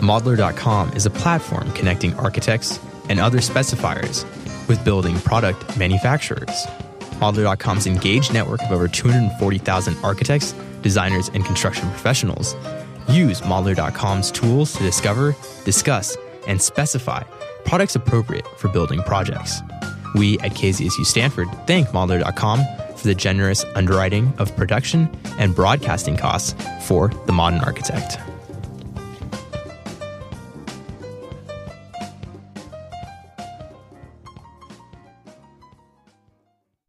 Modlar.com is a platform connecting architects and other specifiers with building product manufacturers. Modlar.com's engaged network of over 240,000 architects, designers, and construction professionals use Modlar.com's tools to discover, discuss, and specify products appropriate for building projects. We at KZSU Stanford thank Modlar.com for the generous underwriting of production and broadcasting costs for The Modern Architect.